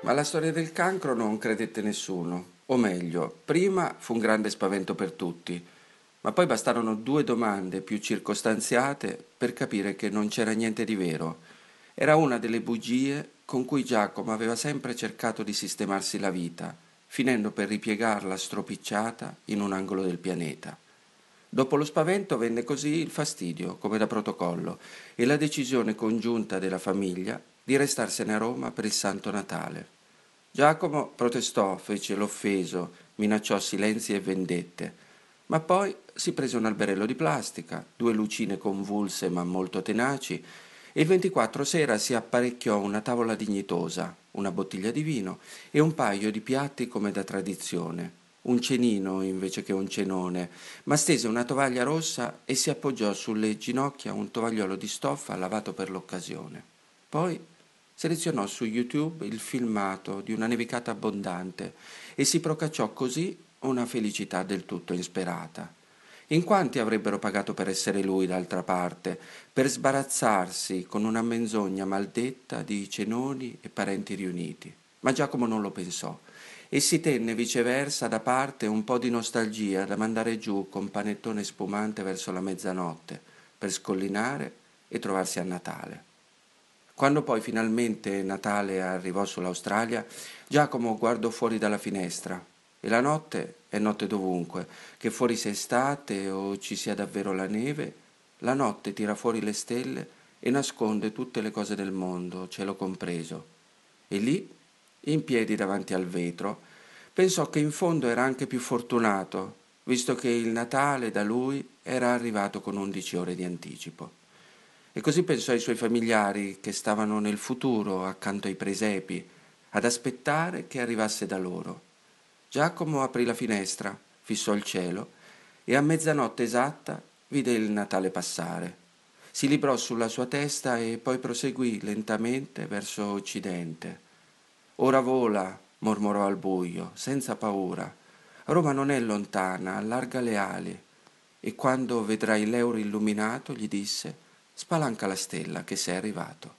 Ma alla storia del cancro non credette nessuno, o meglio, prima fu un grande spavento per tutti, ma poi bastarono due domande più circostanziate per capire che non c'era niente di vero. Era una delle bugie con cui Giacomo aveva sempre cercato di sistemarsi la vita, finendo per ripiegarla stropicciata in un angolo del pianeta. Dopo lo spavento venne così il fastidio, come da protocollo, e la decisione congiunta della famiglia di restarsene a Roma per il Santo Natale. Giacomo protestò, fece l'offeso, minacciò silenzi e vendette, ma poi si prese un alberello di plastica, due lucine convulse ma molto tenaci, e il 24 sera si apparecchiò una tavola dignitosa, una bottiglia di vino e un paio di piatti come da tradizione, un cenino invece che un cenone, ma stese una tovaglia rossa e si appoggiò sulle ginocchia un tovagliolo di stoffa lavato per l'occasione. Poi selezionò su YouTube il filmato di una nevicata abbondante e si procacciò così una felicità del tutto insperata. In quanti avrebbero pagato per essere lui d'altra parte, per sbarazzarsi con una menzogna maldetta di cenoni e parenti riuniti? Ma Giacomo non lo pensò e si tenne viceversa da parte un po' di nostalgia da mandare giù con panettone spumante verso la mezzanotte per scollinare e trovarsi a Natale. Quando poi finalmente Natale arrivò sull'Australia, Giacomo guardò fuori dalla finestra e la notte è notte dovunque, che fuori sia estate o ci sia davvero la neve, la notte tira fuori le stelle e nasconde tutte le cose del mondo, cielo compreso. E lì in piedi davanti al vetro, pensò che in fondo era anche più fortunato, visto che il Natale da lui era arrivato con undici ore di anticipo. E così pensò ai suoi familiari che stavano nel futuro accanto ai presepi, ad aspettare che arrivasse da loro. Giacomo aprì la finestra, fissò il cielo e a mezzanotte esatta vide il Natale passare. Si librò sulla sua testa e poi proseguì lentamente verso occidente. Ora vola, mormorò al buio, senza paura. Roma non è lontana, allarga le ali. E quando vedrai l'euro illuminato, gli disse, spalanca la stella che sei arrivato.